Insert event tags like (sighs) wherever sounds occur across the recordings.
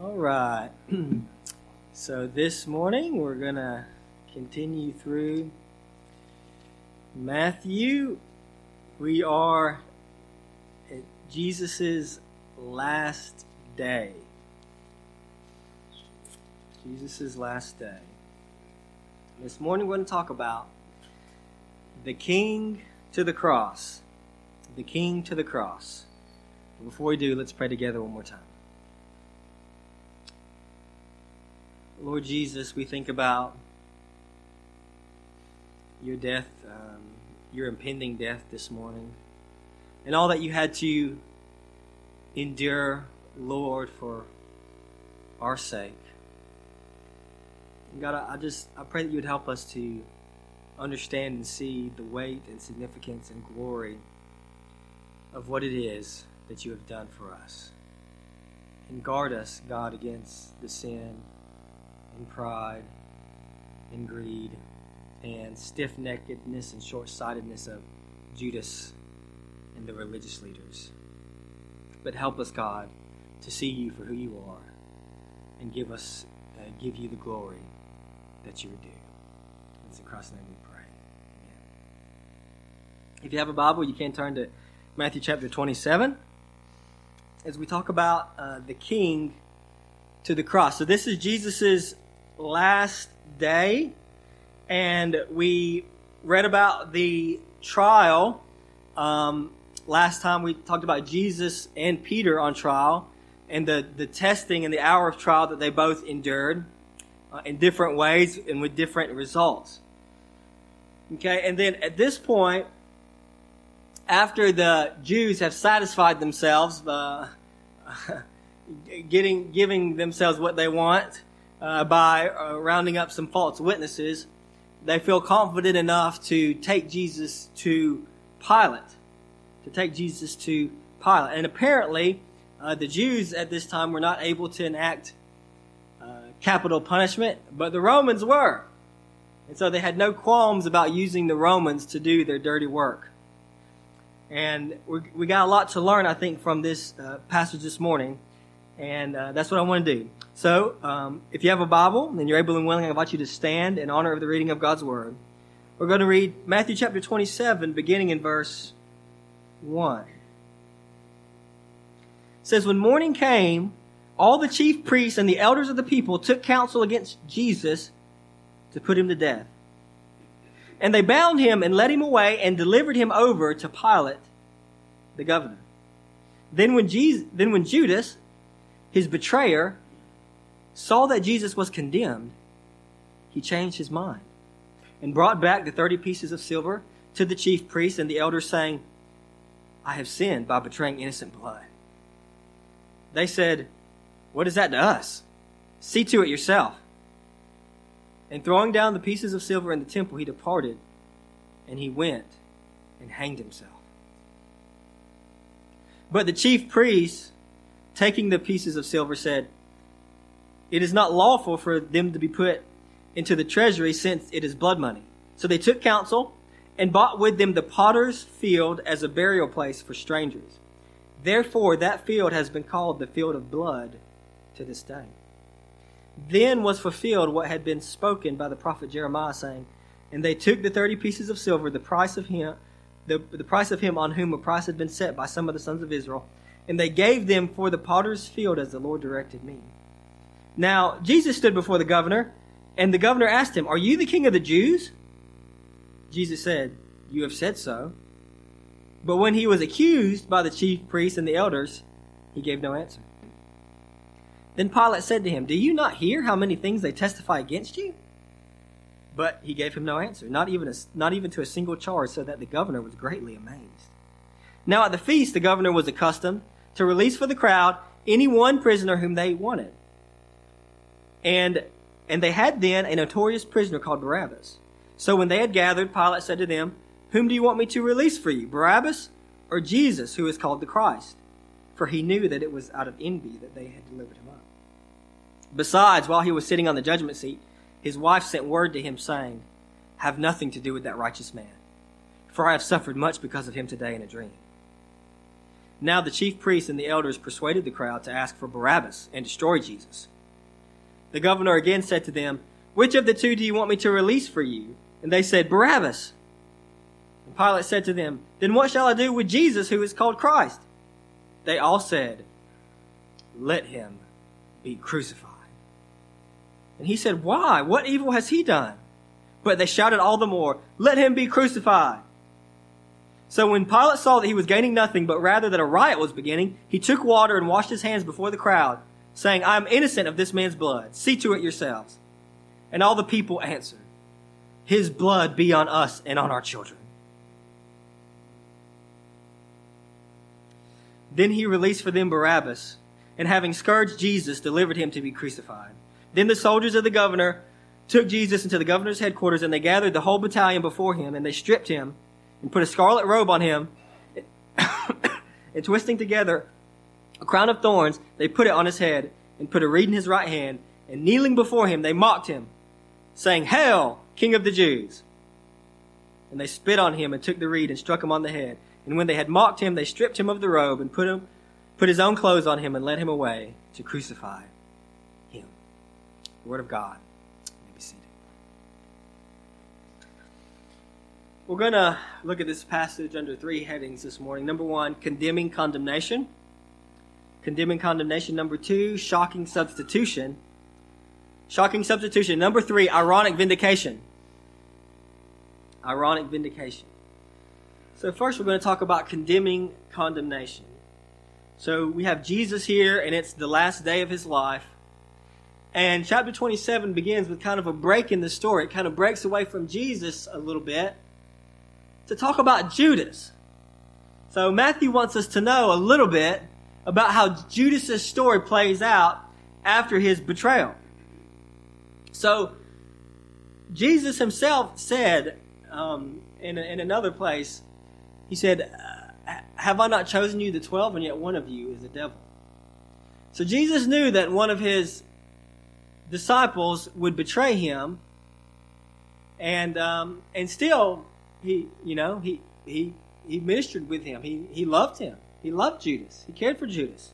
All right. (clears throat) so this morning we're going to continue through Matthew. We are at Jesus' last day. Jesus' last day. This morning we're going to talk about the King to the cross. The King to the cross. Before we do, let's pray together one more time. Lord Jesus, we think about your death, um, your impending death this morning, and all that you had to endure, Lord, for our sake. God, I just I pray that you would help us to understand and see the weight and significance and glory of what it is that you have done for us. And guard us, God, against the sin and pride and greed and stiff neckedness and short sightedness of Judas and the religious leaders. But help us, God, to see you for who you are and give us, uh, give you the glory that you are due. It's in Christ's name we pray. Amen. If you have a Bible, you can turn to Matthew chapter 27 as we talk about uh, the king to the cross. So this is Jesus's last day, and we read about the trial. Um, last time we talked about Jesus and Peter on trial, and the, the testing and the hour of trial that they both endured uh, in different ways and with different results. Okay, and then at this point, after the Jews have satisfied themselves, uh, (laughs) getting giving themselves what they want, uh, by uh, rounding up some false witnesses, they feel confident enough to take Jesus to Pilate. To take Jesus to Pilate. And apparently, uh, the Jews at this time were not able to enact uh, capital punishment, but the Romans were. And so they had no qualms about using the Romans to do their dirty work. And we got a lot to learn, I think, from this uh, passage this morning. And uh, that's what I want to do. So, um, if you have a Bible and you're able and willing, I invite you to stand in honor of the reading of God's Word. We're going to read Matthew chapter 27, beginning in verse 1. It says, When morning came, all the chief priests and the elders of the people took counsel against Jesus to put him to death. And they bound him and led him away and delivered him over to Pilate, the governor. Then when, Jesus, then when Judas, his betrayer, saw that Jesus was condemned, he changed his mind and brought back the 30 pieces of silver to the chief priests and the elders, saying, I have sinned by betraying innocent blood. They said, What is that to us? See to it yourself. And throwing down the pieces of silver in the temple, he departed, and he went and hanged himself. But the chief priests, taking the pieces of silver, said, it is not lawful for them to be put into the treasury since it is blood money. So they took counsel and bought with them the potter's field as a burial place for strangers. Therefore, that field has been called the field of blood to this day. Then was fulfilled what had been spoken by the prophet Jeremiah, saying, And they took the thirty pieces of silver, the price of him, the, the price of him on whom a price had been set by some of the sons of Israel, and they gave them for the potter's field as the Lord directed me. Now, Jesus stood before the governor, and the governor asked him, Are you the king of the Jews? Jesus said, You have said so. But when he was accused by the chief priests and the elders, he gave no answer. Then Pilate said to him, Do you not hear how many things they testify against you? But he gave him no answer, not even, a, not even to a single charge, so that the governor was greatly amazed. Now at the feast, the governor was accustomed to release for the crowd any one prisoner whom they wanted. And, and they had then a notorious prisoner called Barabbas. So when they had gathered, Pilate said to them, Whom do you want me to release for you, Barabbas or Jesus, who is called the Christ? For he knew that it was out of envy that they had delivered him up. Besides, while he was sitting on the judgment seat, his wife sent word to him, saying, Have nothing to do with that righteous man, for I have suffered much because of him today in a dream. Now the chief priests and the elders persuaded the crowd to ask for Barabbas and destroy Jesus. The governor again said to them, Which of the two do you want me to release for you? And they said, Barabbas. And Pilate said to them, Then what shall I do with Jesus who is called Christ? They all said, Let him be crucified. And he said, Why? What evil has he done? But they shouted all the more, Let him be crucified. So when Pilate saw that he was gaining nothing, but rather that a riot was beginning, he took water and washed his hands before the crowd, saying, I am innocent of this man's blood. See to it yourselves. And all the people answered, His blood be on us and on our children. Then he released for them Barabbas, and having scourged Jesus, delivered him to be crucified. Then the soldiers of the governor took Jesus into the governor's headquarters, and they gathered the whole battalion before him, and they stripped him and put a scarlet robe on him, and twisting together a crown of thorns, they put it on his head, and put a reed in his right hand, and kneeling before him, they mocked him, saying, Hail, King of the Jews! And they spit on him, and took the reed, and struck him on the head. And when they had mocked him, they stripped him of the robe, and put him, put his own clothes on him, and led him away to crucify him. The word of God. We're going to look at this passage under three headings this morning. Number one, condemning condemnation. Condemning condemnation. Number two, shocking substitution. Shocking substitution. Number three, ironic vindication. Ironic vindication. So, first, we're going to talk about condemning condemnation. So, we have Jesus here, and it's the last day of his life. And chapter 27 begins with kind of a break in the story. It kind of breaks away from Jesus a little bit to talk about Judas. So Matthew wants us to know a little bit about how Judas's story plays out after his betrayal. So Jesus himself said um, in, in another place, he said, Have I not chosen you the twelve, and yet one of you is a devil? So Jesus knew that one of his disciples would betray him, and um, and still he, you know, he he he ministered with him. He he loved him. He loved Judas. He cared for Judas.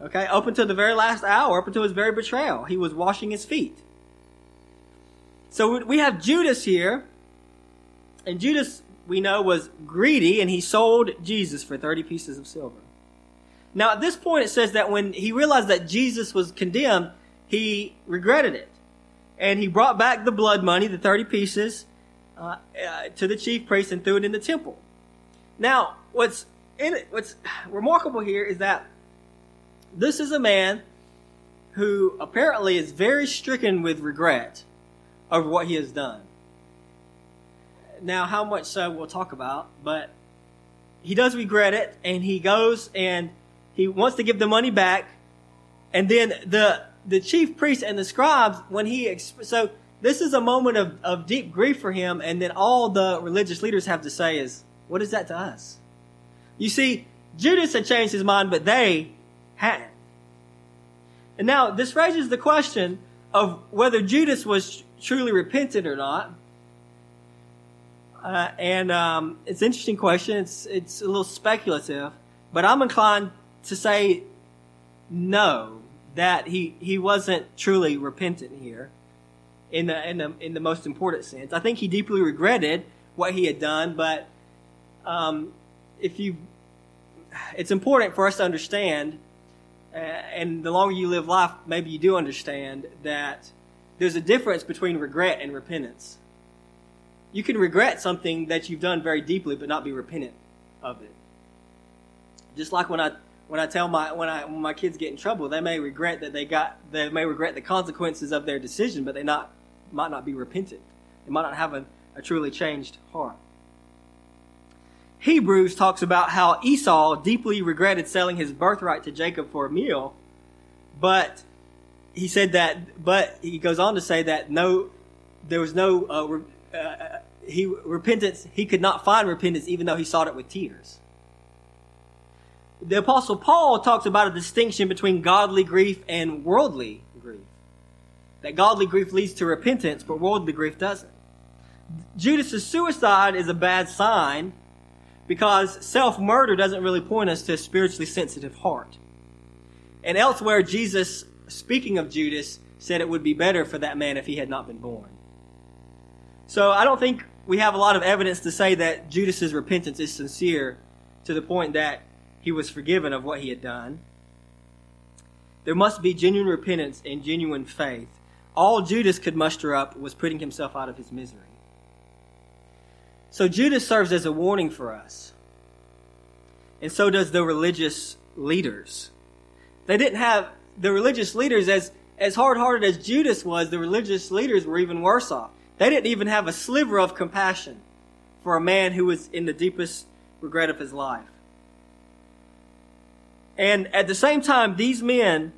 Okay, up until the very last hour, up until his very betrayal, he was washing his feet. So we have Judas here, and Judas we know was greedy, and he sold Jesus for thirty pieces of silver. Now at this point, it says that when he realized that Jesus was condemned, he regretted it, and he brought back the blood money, the thirty pieces, uh, uh, to the chief priest and threw it in the temple. Now, what's in it, what's remarkable here is that this is a man who apparently is very stricken with regret over what he has done. Now, how much so we'll talk about, but he does regret it, and he goes and he wants to give the money back, and then the the chief priest and the scribes, when he so this is a moment of, of deep grief for him, and then all the religious leaders have to say is, What is that to us? You see, Judas had changed his mind, but they hadn't. And now, this raises the question of whether Judas was truly repentant or not. Uh, and um, it's an interesting question. It's it's a little speculative, but I'm inclined to say no, that he he wasn't truly repentant here in the in the in the most important sense. I think he deeply regretted what he had done, but um, if you, it's important for us to understand, uh, and the longer you live life, maybe you do understand that there's a difference between regret and repentance. You can regret something that you've done very deeply, but not be repentant of it. Just like when I when I tell my when I when my kids get in trouble, they may regret that they got they may regret the consequences of their decision, but they not might not be repentant. They might not have a, a truly changed heart. Hebrews talks about how Esau deeply regretted selling his birthright to Jacob for a meal, but he said that, but he goes on to say that no, there was no uh, uh, he repentance. He could not find repentance, even though he sought it with tears. The apostle Paul talks about a distinction between godly grief and worldly that godly grief leads to repentance, but worldly grief doesn't. Judas's suicide is a bad sign because self murder doesn't really point us to a spiritually sensitive heart. And elsewhere, Jesus, speaking of Judas, said it would be better for that man if he had not been born. So I don't think we have a lot of evidence to say that Judas's repentance is sincere to the point that he was forgiven of what he had done. There must be genuine repentance and genuine faith. All Judas could muster up was putting himself out of his misery. So Judas serves as a warning for us. And so does the religious leaders. They didn't have the religious leaders as as hard-hearted as Judas was, the religious leaders were even worse off. They didn't even have a sliver of compassion for a man who was in the deepest regret of his life. And at the same time, these men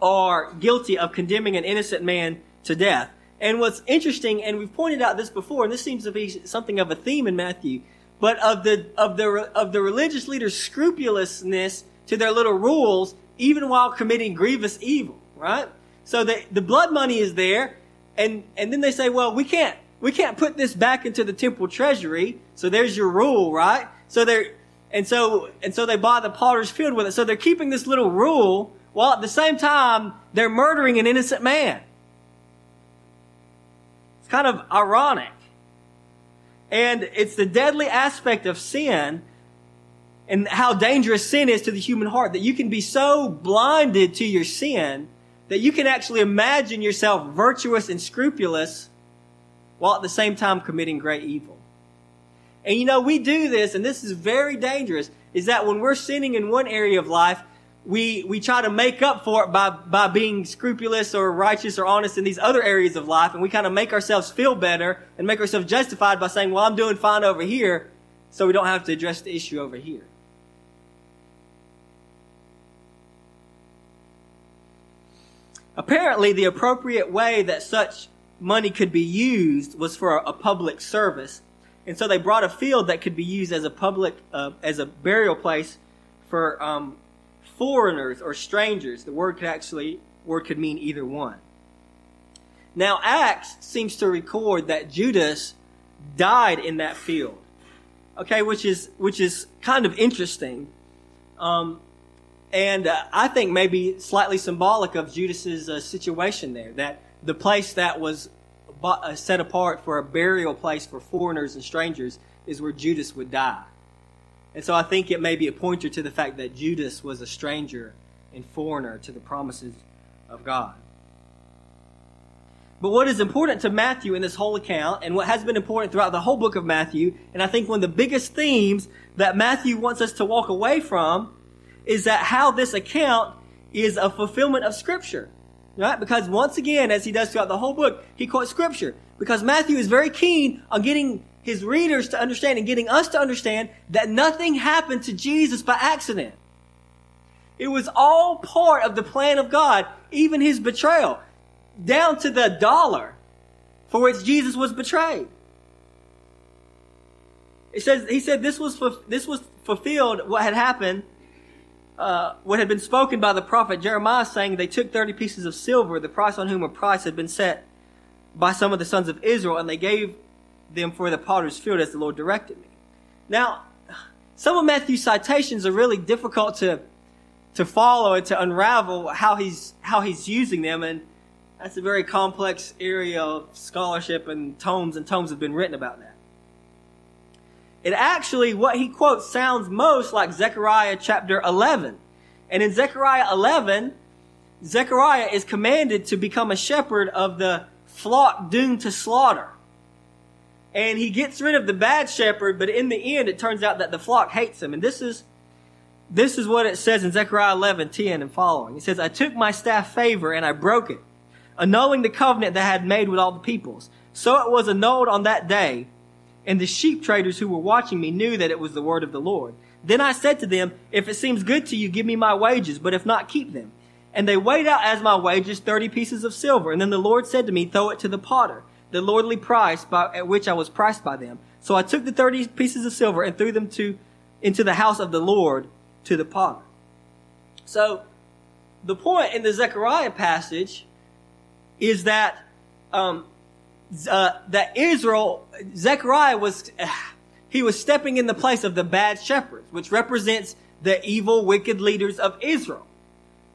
are guilty of condemning an innocent man to death. And what's interesting, and we've pointed out this before, and this seems to be something of a theme in Matthew, but of the of the of the religious leaders' scrupulousness to their little rules, even while committing grievous evil. Right? So the the blood money is there, and and then they say, well, we can't we can't put this back into the temple treasury. So there's your rule, right? So they're and so, and so they buy the potter's field with it. So they're keeping this little rule while at the same time they're murdering an innocent man. It's kind of ironic. And it's the deadly aspect of sin and how dangerous sin is to the human heart that you can be so blinded to your sin that you can actually imagine yourself virtuous and scrupulous while at the same time committing great evil. And you know, we do this, and this is very dangerous, is that when we're sinning in one area of life, we, we try to make up for it by, by being scrupulous or righteous or honest in these other areas of life, and we kind of make ourselves feel better and make ourselves justified by saying, well, I'm doing fine over here, so we don't have to address the issue over here. Apparently, the appropriate way that such money could be used was for a public service and so they brought a field that could be used as a public, uh, as a burial place for um, foreigners or strangers. The word could actually, word could mean either one. Now Acts seems to record that Judas died in that field. Okay, which is which is kind of interesting, um, and uh, I think maybe slightly symbolic of Judas's uh, situation there. That the place that was uh, set apart for a burial place for foreigners and strangers is where Judas would die. And so I think it may be a pointer to the fact that Judas was a stranger and foreigner to the promises of God. But what is important to Matthew in this whole account, and what has been important throughout the whole book of Matthew, and I think one of the biggest themes that Matthew wants us to walk away from, is that how this account is a fulfillment of Scripture. Right? Because once again, as he does throughout the whole book, he quotes scripture. Because Matthew is very keen on getting his readers to understand and getting us to understand that nothing happened to Jesus by accident. It was all part of the plan of God, even his betrayal, down to the dollar for which Jesus was betrayed. It says, he said this was, this was fulfilled what had happened uh, what had been spoken by the prophet Jeremiah, saying, They took 30 pieces of silver, the price on whom a price had been set by some of the sons of Israel, and they gave them for the potter's field as the Lord directed me. Now, some of Matthew's citations are really difficult to, to follow and to unravel how he's, how he's using them, and that's a very complex area of scholarship, and tomes and tomes have been written about that. It actually, what he quotes sounds most like Zechariah chapter 11. And in Zechariah 11, Zechariah is commanded to become a shepherd of the flock doomed to slaughter. And he gets rid of the bad shepherd, but in the end, it turns out that the flock hates him. And this is, this is what it says in Zechariah 11, 10 and following. It says, I took my staff favor and I broke it, annulling the covenant that I had made with all the peoples. So it was annulled on that day and the sheep traders who were watching me knew that it was the word of the Lord. Then I said to them, If it seems good to you, give me my wages, but if not, keep them. And they weighed out as my wages thirty pieces of silver. And then the Lord said to me, Throw it to the potter, the lordly price by, at which I was priced by them. So I took the thirty pieces of silver and threw them to, into the house of the Lord to the potter. So the point in the Zechariah passage is that um, uh, that Israel, Zechariah was uh, (sighs) he was stepping in the place of the bad shepherds, which represents the evil, wicked leaders of Israel.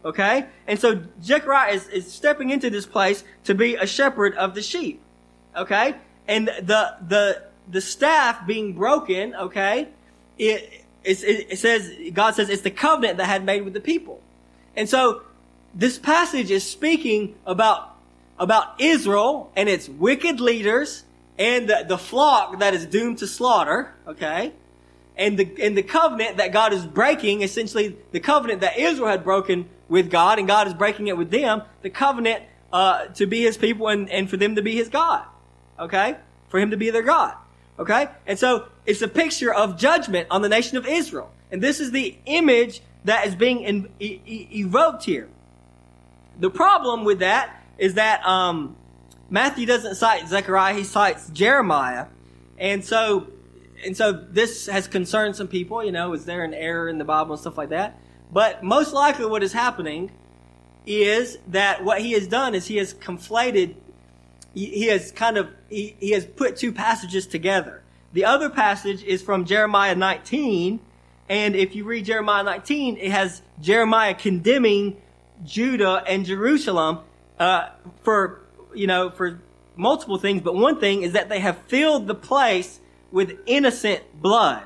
Okay? And so Zechariah is, is stepping into this place to be a shepherd of the sheep. Okay? And the, the, the staff being broken, okay, it, it, it says, God says it's the covenant that had made with the people. And so this passage is speaking about, about Israel and its wicked leaders and the, the flock that is doomed to slaughter, okay? And the, and the covenant that God is breaking, essentially the covenant that Israel had broken with God and God is breaking it with them, the covenant, uh, to be his people and, and for them to be his God. Okay? For him to be their God. Okay? And so it's a picture of judgment on the nation of Israel. And this is the image that is being in, e- e- evoked here. The problem with that is that um, Matthew doesn't cite Zechariah; he cites Jeremiah, and so and so this has concerned some people. You know, is there an error in the Bible and stuff like that? But most likely, what is happening is that what he has done is he has conflated. He has kind of he, he has put two passages together. The other passage is from Jeremiah 19, and if you read Jeremiah 19, it has Jeremiah condemning Judah and Jerusalem uh, for you know for multiple things, but one thing is that they have filled the place with innocent blood.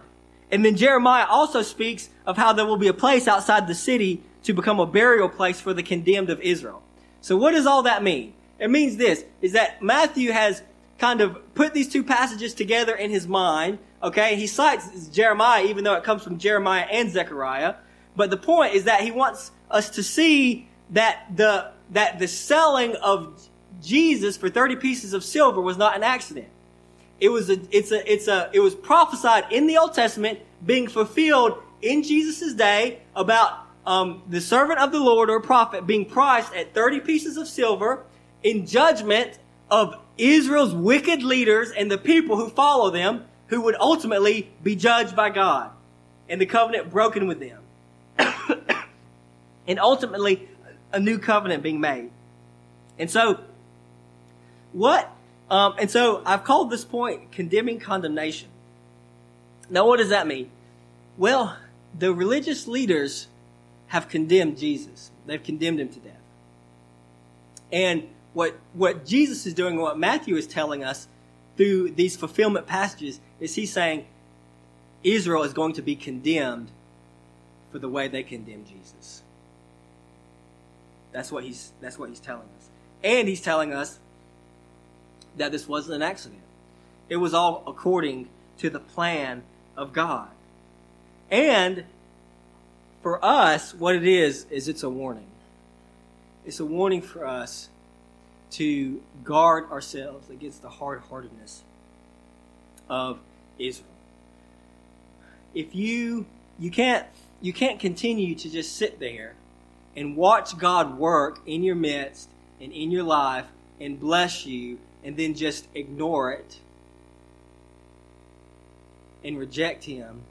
And then Jeremiah also speaks of how there will be a place outside the city to become a burial place for the condemned of Israel. So what does all that mean? It means this, is that Matthew has kind of put these two passages together in his mind. Okay, he cites Jeremiah, even though it comes from Jeremiah and Zechariah. But the point is that he wants us to see that the that the selling of Jesus for 30 pieces of silver was not an accident. It was a, it's a, it's a, it was prophesied in the Old Testament being fulfilled in Jesus' day about um, the servant of the Lord or prophet being priced at 30 pieces of silver in judgment of Israel's wicked leaders and the people who follow them who would ultimately be judged by God and the covenant broken with them. (coughs) and ultimately a new covenant being made. And so, what, um, and so I've called this point condemning condemnation. Now, what does that mean? Well, the religious leaders have condemned Jesus. They've condemned him to death. And what, what Jesus is doing, what Matthew is telling us through these fulfillment passages, is he's saying Israel is going to be condemned for the way they condemn Jesus. That's what he's that's what he's telling us. And he's telling us that this wasn't an accident. It was all according to the plan of God. And for us, what it is, is it's a warning. It's a warning for us to guard ourselves against the hard heartedness of Israel. If you you can't you can't continue to just sit there and watch God work in your midst and in your life and bless you and then just ignore it and reject Him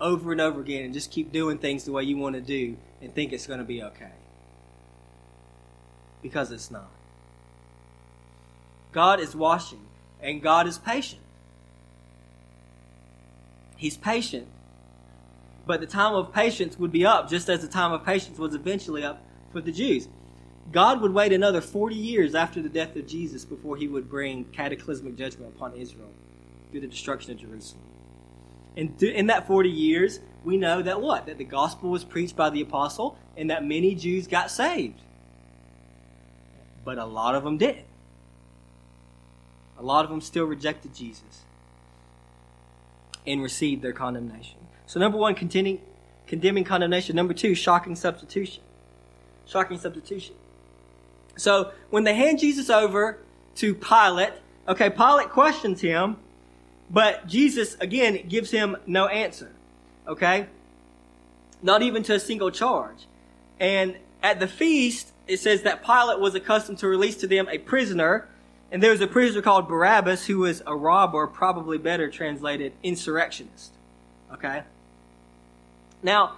over and over again and just keep doing things the way you want to do and think it's going to be okay. Because it's not. God is washing and God is patient. He's patient but the time of patience would be up, just as the time of patience was eventually up for the Jews. God would wait another 40 years after the death of Jesus before he would bring cataclysmic judgment upon Israel through the destruction of Jerusalem. And in that 40 years, we know that what? That the gospel was preached by the apostle and that many Jews got saved. But a lot of them didn't. A lot of them still rejected Jesus and received their condemnation. So number one, condemning, condemning condemnation. Number two, shocking substitution. Shocking substitution. So when they hand Jesus over to Pilate, okay, Pilate questions him, but Jesus again gives him no answer. Okay? Not even to a single charge. And at the feast, it says that Pilate was accustomed to release to them a prisoner, and there was a prisoner called Barabbas who was a robber, probably better translated, insurrectionist. Okay? Now,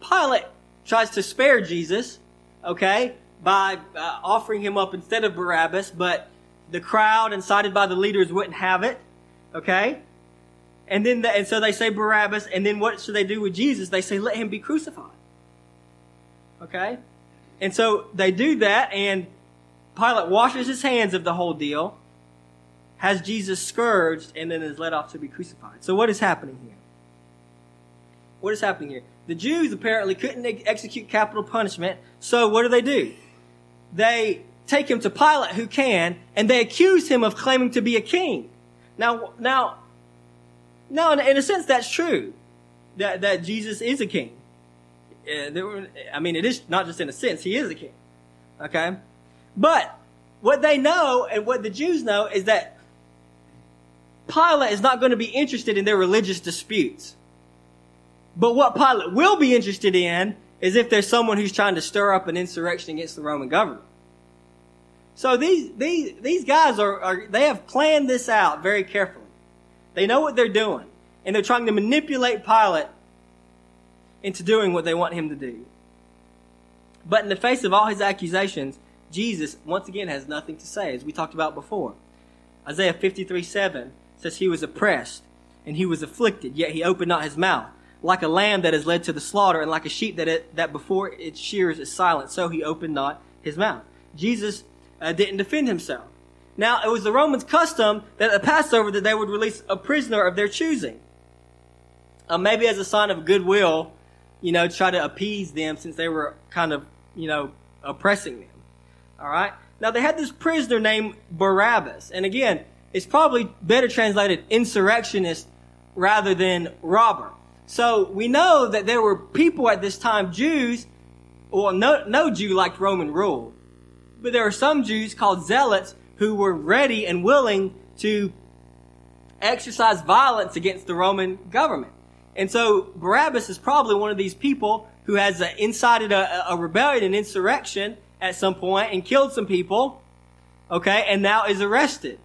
Pilate tries to spare Jesus, okay, by uh, offering him up instead of Barabbas, but the crowd, incited by the leaders, wouldn't have it, okay? And then, the, and so they say Barabbas, and then what should they do with Jesus? They say, let him be crucified. Okay? And so they do that, and Pilate washes his hands of the whole deal, has Jesus scourged, and then is led off to be crucified. So what is happening here? What is happening here? The Jews apparently couldn't execute capital punishment, so what do they do? They take him to Pilate, who can, and they accuse him of claiming to be a king. Now, now, now, in, a sense, that's true. That that Jesus is a king. Uh, I mean, it is not just in a sense; he is a king. Okay, but what they know and what the Jews know is that Pilate is not going to be interested in their religious disputes. But what Pilate will be interested in is if there's someone who's trying to stir up an insurrection against the Roman government. So these these these guys are, are they have planned this out very carefully. They know what they're doing, and they're trying to manipulate Pilate into doing what they want him to do. But in the face of all his accusations, Jesus once again has nothing to say, as we talked about before. Isaiah 53 7 says he was oppressed and he was afflicted, yet he opened not his mouth. Like a lamb that is led to the slaughter, and like a sheep that, it, that before its shears is silent, so he opened not his mouth. Jesus uh, didn't defend himself. Now, it was the Romans' custom that at Passover that they would release a prisoner of their choosing. Uh, maybe as a sign of goodwill, you know, try to appease them since they were kind of, you know, oppressing them. All right? Now, they had this prisoner named Barabbas. And again, it's probably better translated insurrectionist rather than robber. So we know that there were people at this time, Jews, well, no, no Jew liked Roman rule. But there were some Jews called zealots who were ready and willing to exercise violence against the Roman government. And so Barabbas is probably one of these people who has incited a, a rebellion, an insurrection at some point and killed some people. Okay. And now is arrested.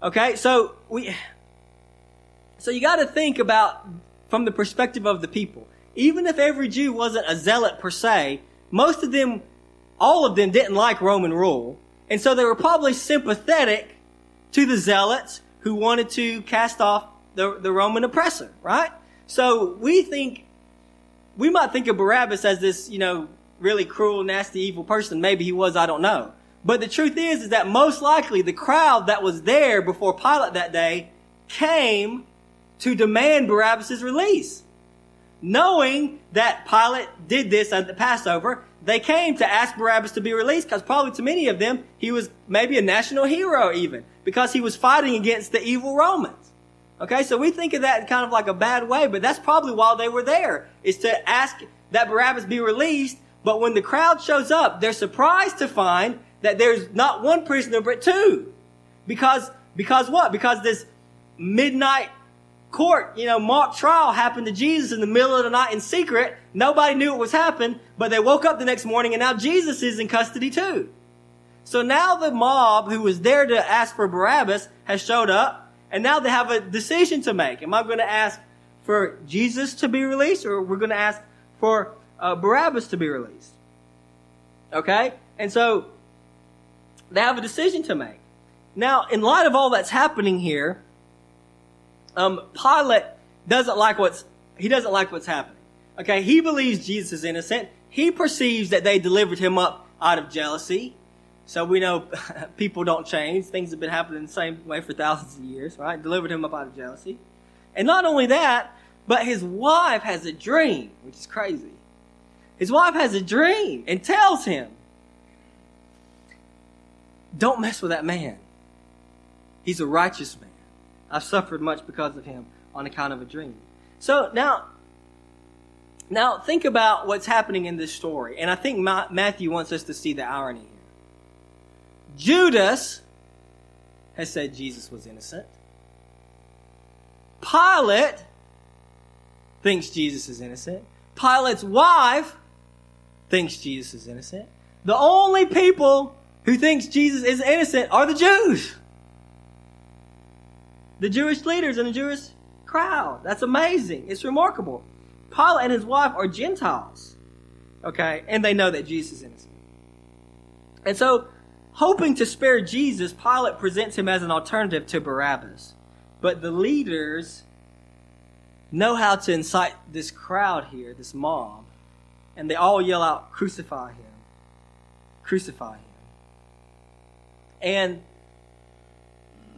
Okay. So we, so you got to think about from the perspective of the people. Even if every Jew wasn't a zealot per se, most of them, all of them didn't like Roman rule. And so they were probably sympathetic to the zealots who wanted to cast off the, the Roman oppressor, right? So we think, we might think of Barabbas as this, you know, really cruel, nasty, evil person. Maybe he was, I don't know. But the truth is, is that most likely the crowd that was there before Pilate that day came to demand Barabbas' release. Knowing that Pilate did this at the Passover, they came to ask Barabbas to be released because probably to many of them, he was maybe a national hero even because he was fighting against the evil Romans. Okay, so we think of that in kind of like a bad way, but that's probably why they were there, is to ask that Barabbas be released. But when the crowd shows up, they're surprised to find that there's not one prisoner, but two. Because, because what? Because this midnight court, you know, mock trial happened to Jesus in the middle of the night in secret. Nobody knew what was happening, but they woke up the next morning and now Jesus is in custody too. So now the mob who was there to ask for Barabbas has showed up and now they have a decision to make. Am I going to ask for Jesus to be released or we're going to ask for uh, Barabbas to be released? Okay? And so they have a decision to make. Now, in light of all that's happening here, um, Pilate doesn't like what's, he doesn't like what's happening. Okay, he believes Jesus is innocent. He perceives that they delivered him up out of jealousy. So we know (laughs) people don't change. Things have been happening the same way for thousands of years, right? Delivered him up out of jealousy. And not only that, but his wife has a dream, which is crazy. His wife has a dream and tells him, don't mess with that man. He's a righteous man. I've suffered much because of him on account of a dream. So now, now think about what's happening in this story. And I think Matthew wants us to see the irony here. Judas has said Jesus was innocent. Pilate thinks Jesus is innocent. Pilate's wife thinks Jesus is innocent. The only people who thinks Jesus is innocent are the Jews the Jewish leaders and the Jewish crowd. That's amazing. It's remarkable. Pilate and his wife are Gentiles. Okay? And they know that Jesus is innocent. And so, hoping to spare Jesus, Pilate presents him as an alternative to Barabbas. But the leaders know how to incite this crowd here, this mob, and they all yell out, Crucify him! Crucify him! And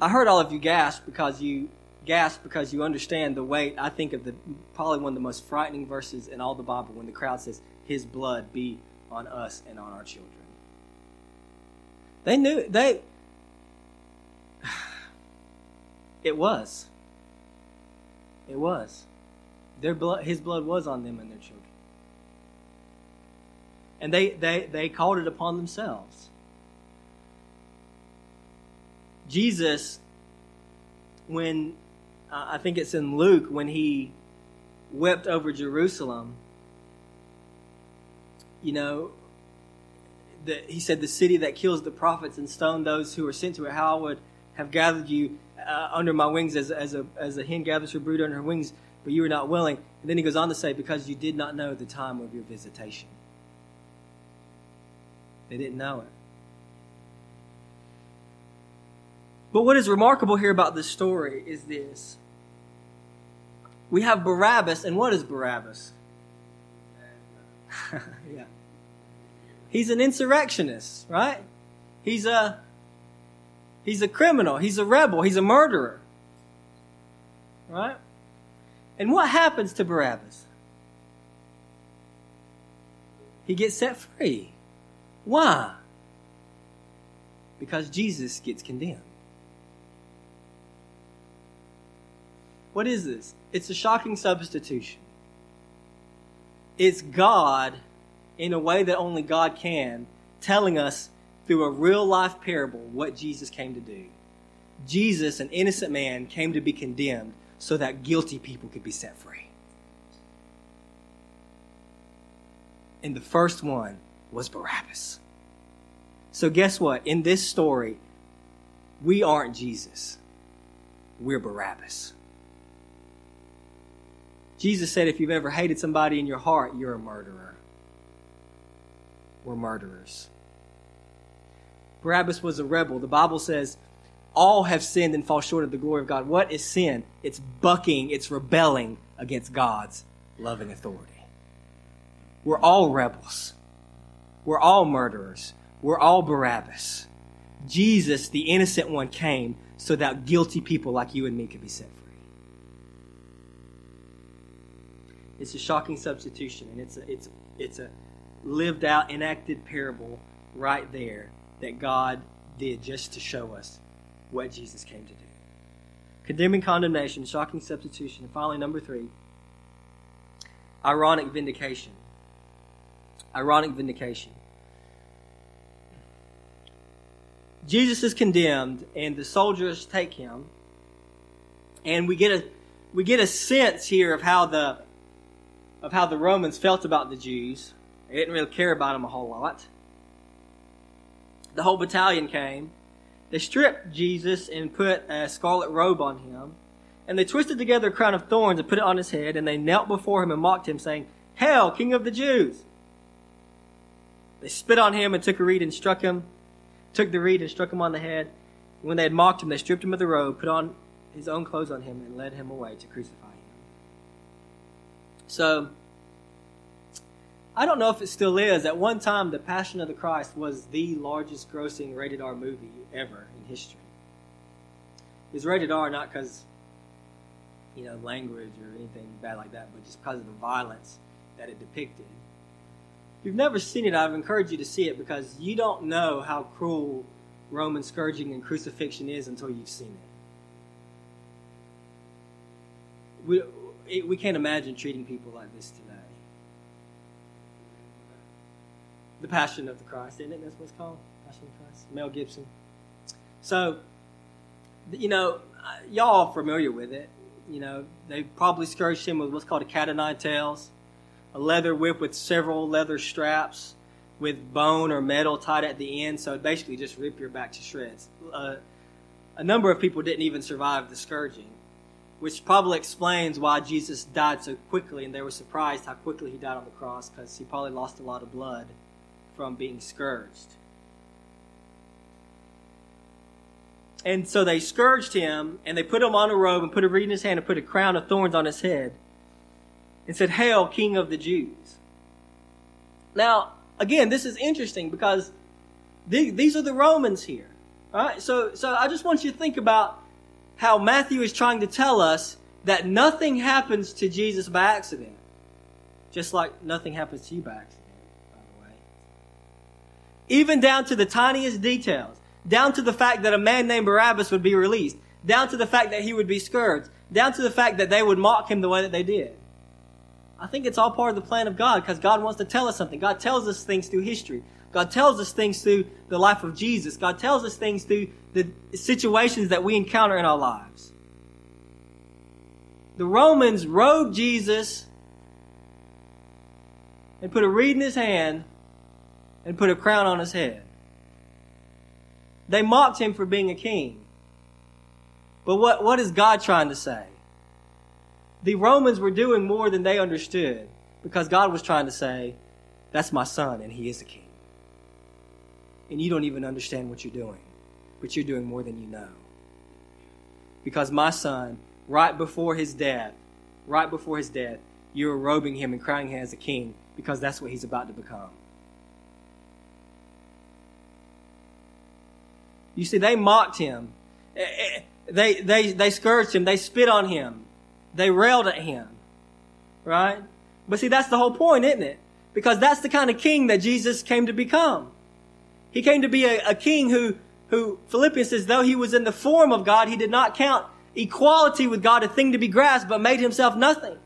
I heard all of you gasp because you gasp because you understand the weight. I think of the probably one of the most frightening verses in all the Bible when the crowd says, "His blood be on us and on our children." They knew they. (sighs) It was. It was. Their blood, his blood was on them and their children. And they, they, they called it upon themselves. Jesus, when uh, I think it's in Luke, when he wept over Jerusalem, you know, the, he said, The city that kills the prophets and stone those who are sent to it, how I would have gathered you uh, under my wings as, as, a, as a hen gathers her brood under her wings, but you were not willing. And then he goes on to say, Because you did not know the time of your visitation. They didn't know it. But what is remarkable here about this story is this. We have Barabbas, and what is Barabbas? (laughs) yeah. He's an insurrectionist, right? He's a he's a criminal, he's a rebel, he's a murderer. Right? And what happens to Barabbas? He gets set free. Why? Because Jesus gets condemned. What is this? It's a shocking substitution. It's God, in a way that only God can, telling us through a real life parable what Jesus came to do. Jesus, an innocent man, came to be condemned so that guilty people could be set free. And the first one was Barabbas. So, guess what? In this story, we aren't Jesus, we're Barabbas. Jesus said, if you've ever hated somebody in your heart, you're a murderer. We're murderers. Barabbas was a rebel. The Bible says, all have sinned and fall short of the glory of God. What is sin? It's bucking, it's rebelling against God's loving authority. We're all rebels. We're all murderers. We're all Barabbas. Jesus, the innocent one, came so that guilty people like you and me could be set free. It's a shocking substitution, and it's a, it's, it's a lived out, enacted parable right there that God did just to show us what Jesus came to do. Condemning condemnation, shocking substitution, and finally, number three, ironic vindication. Ironic vindication. Jesus is condemned, and the soldiers take him, and we get a we get a sense here of how the of how the Romans felt about the Jews. They didn't really care about them a whole lot. The whole battalion came. They stripped Jesus and put a scarlet robe on him. And they twisted together a crown of thorns and put it on his head. And they knelt before him and mocked him, saying, Hail, King of the Jews! They spit on him and took a reed and struck him. Took the reed and struck him on the head. And when they had mocked him, they stripped him of the robe, put on his own clothes on him, and led him away to crucify him. So, I don't know if it still is. At one time, The Passion of the Christ was the largest grossing rated R movie ever in history. It was rated R not because, you know, language or anything bad like that, but just because of the violence that it depicted. You've never seen it, I've encouraged you to see it because you don't know how cruel Roman scourging and crucifixion is until you've seen it. We, it, we can't imagine treating people like this today. The Passion of the Christ, isn't it? That's what it's called? Passion of the Christ. Mel Gibson. So, you know, y'all are familiar with it. You know, they probably scourged him with what's called a cat o' nine tails, a leather whip with several leather straps with bone or metal tied at the end, so it basically just rip your back to shreds. Uh, a number of people didn't even survive the scourging which probably explains why Jesus died so quickly, and they were surprised how quickly he died on the cross because he probably lost a lot of blood from being scourged. And so they scourged him, and they put him on a robe and put a reed in his hand and put a crown of thorns on his head. And said, Hail, King of the Jews. Now, again, this is interesting because these are the Romans here. Right? So, so I just want you to think about how Matthew is trying to tell us that nothing happens to Jesus by accident. Just like nothing happens to you by accident, by the way. Even down to the tiniest details. Down to the fact that a man named Barabbas would be released. Down to the fact that he would be scourged. Down to the fact that they would mock him the way that they did. I think it's all part of the plan of God because God wants to tell us something. God tells us things through history. God tells us things through the life of Jesus. God tells us things through the situations that we encounter in our lives. The Romans robed Jesus and put a reed in his hand and put a crown on his head. They mocked him for being a king. But what, what is God trying to say? The Romans were doing more than they understood because God was trying to say, That's my son, and he is a king. And you don't even understand what you're doing, but you're doing more than you know. Because my son, right before his death, right before his death, you were robing him and crowning him as a king because that's what he's about to become. You see, they mocked him. Eh, eh, they, they, they scourged him. They spit on him. They railed at him. Right? But see, that's the whole point, isn't it? Because that's the kind of king that Jesus came to become. He came to be a, a king who, who Philippians says, though he was in the form of God, he did not count equality with God a thing to be grasped, but made himself nothing.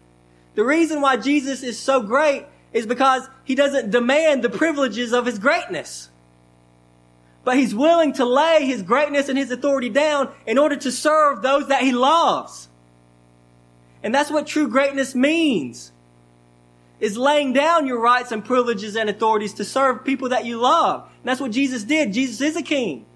The reason why Jesus is so great is because he doesn't demand the privileges of his greatness. But he's willing to lay his greatness and his authority down in order to serve those that he loves. And that's what true greatness means. Is laying down your rights and privileges and authorities to serve people that you love. And that's what Jesus did. Jesus is a king.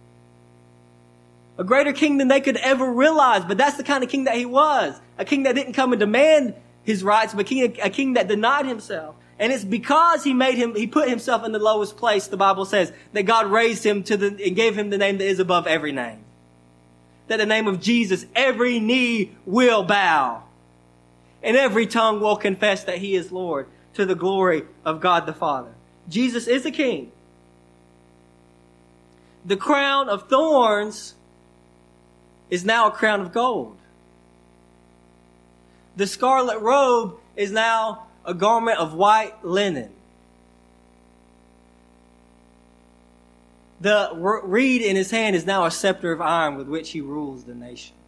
A greater king than they could ever realize, but that's the kind of king that he was. A king that didn't come and demand his rights, but king, a king that denied himself. And it's because he made him, he put himself in the lowest place, the Bible says, that God raised him to the, and gave him the name that is above every name. That the name of Jesus, every knee will bow. And every tongue will confess that he is Lord to the glory of God the Father. Jesus is the king. The crown of thorns is now a crown of gold. The scarlet robe is now a garment of white linen. The reed in his hand is now a scepter of iron with which he rules the nations.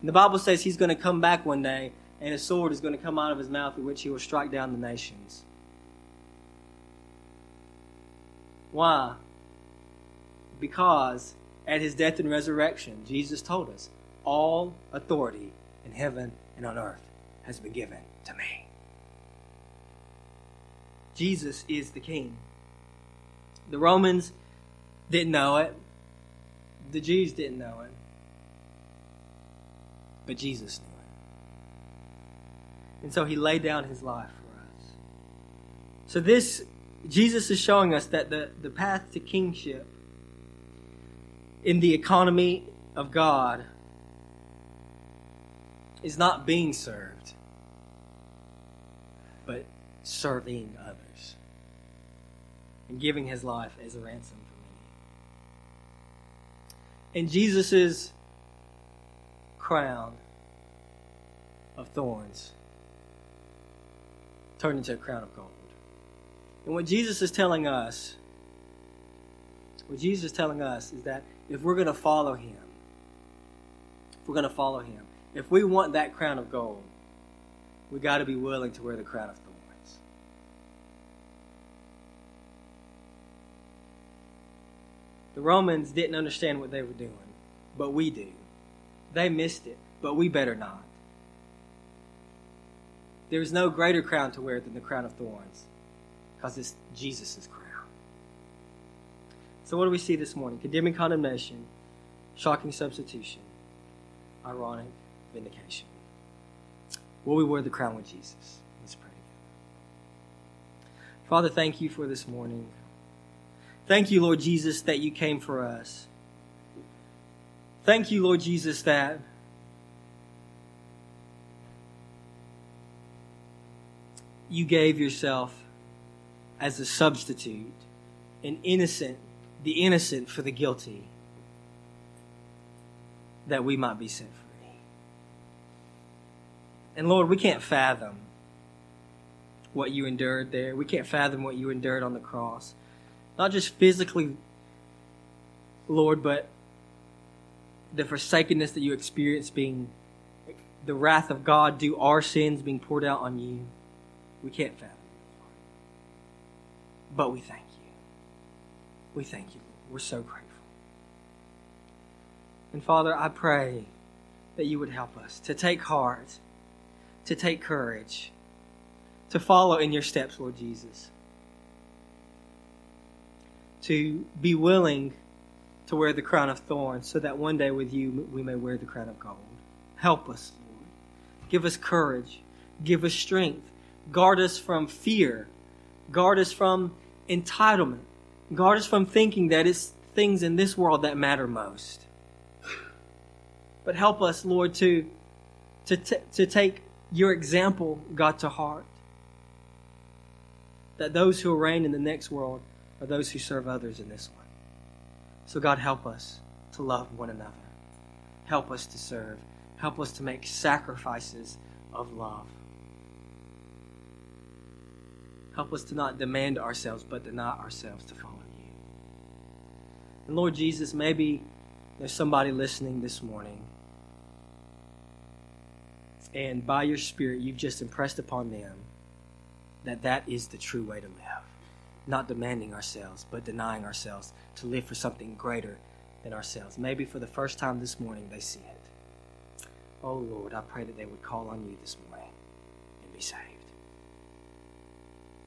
And the Bible says he's going to come back one day and a sword is going to come out of his mouth with which he will strike down the nations. Why? Because at his death and resurrection, Jesus told us, all authority in heaven and on earth has been given to me. Jesus is the king. The Romans didn't know it. The Jews didn't know it. But Jesus knew it. And so he laid down his life for us. So this, Jesus is showing us that the, the path to kingship in the economy of God is not being served, but serving others and giving his life as a ransom for many. And Jesus' crown of thorns turned into a crown of gold. And what Jesus is telling us, what Jesus is telling us is that if we're going to follow him, if we're going to follow him, if we want that crown of gold, we got to be willing to wear the crown of thorns. The Romans didn't understand what they were doing, but we do. They missed it, but we better not. There is no greater crown to wear than the crown of thorns because it's Jesus' crown. So, what do we see this morning? Condemning condemnation, shocking substitution, ironic vindication. Will we wear the crown with Jesus? Let's pray together. Father, thank you for this morning. Thank you, Lord Jesus, that you came for us. Thank you, Lord Jesus, that you gave yourself as a substitute, an innocent, the innocent for the guilty, that we might be set free. And Lord, we can't fathom what you endured there. We can't fathom what you endured on the cross. Not just physically, Lord, but the forsakenness that you experience being the wrath of God due our sins being poured out on you. We can't fathom. But we thank you. We thank you. We're so grateful. And Father, I pray that you would help us to take heart, to take courage, to follow in your steps, Lord Jesus. To be willing to wear the crown of thorns so that one day with you we may wear the crown of gold. Help us, Lord. Give us courage. Give us strength. Guard us from fear. Guard us from entitlement. Guard us from thinking that it's things in this world that matter most. But help us, Lord, to, to, t- to take your example, God, to heart. That those who reign in the next world are those who serve others in this one. So, God, help us to love one another. Help us to serve. Help us to make sacrifices of love. Help us to not demand ourselves, but deny ourselves to follow you. And Lord Jesus, maybe there's somebody listening this morning, and by your Spirit, you've just impressed upon them that that is the true way to live. Not demanding ourselves, but denying ourselves to live for something greater than ourselves. Maybe for the first time this morning, they see it. Oh Lord, I pray that they would call on you this morning and be saved.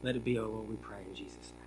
Let it be, oh Lord, we pray in Jesus' name.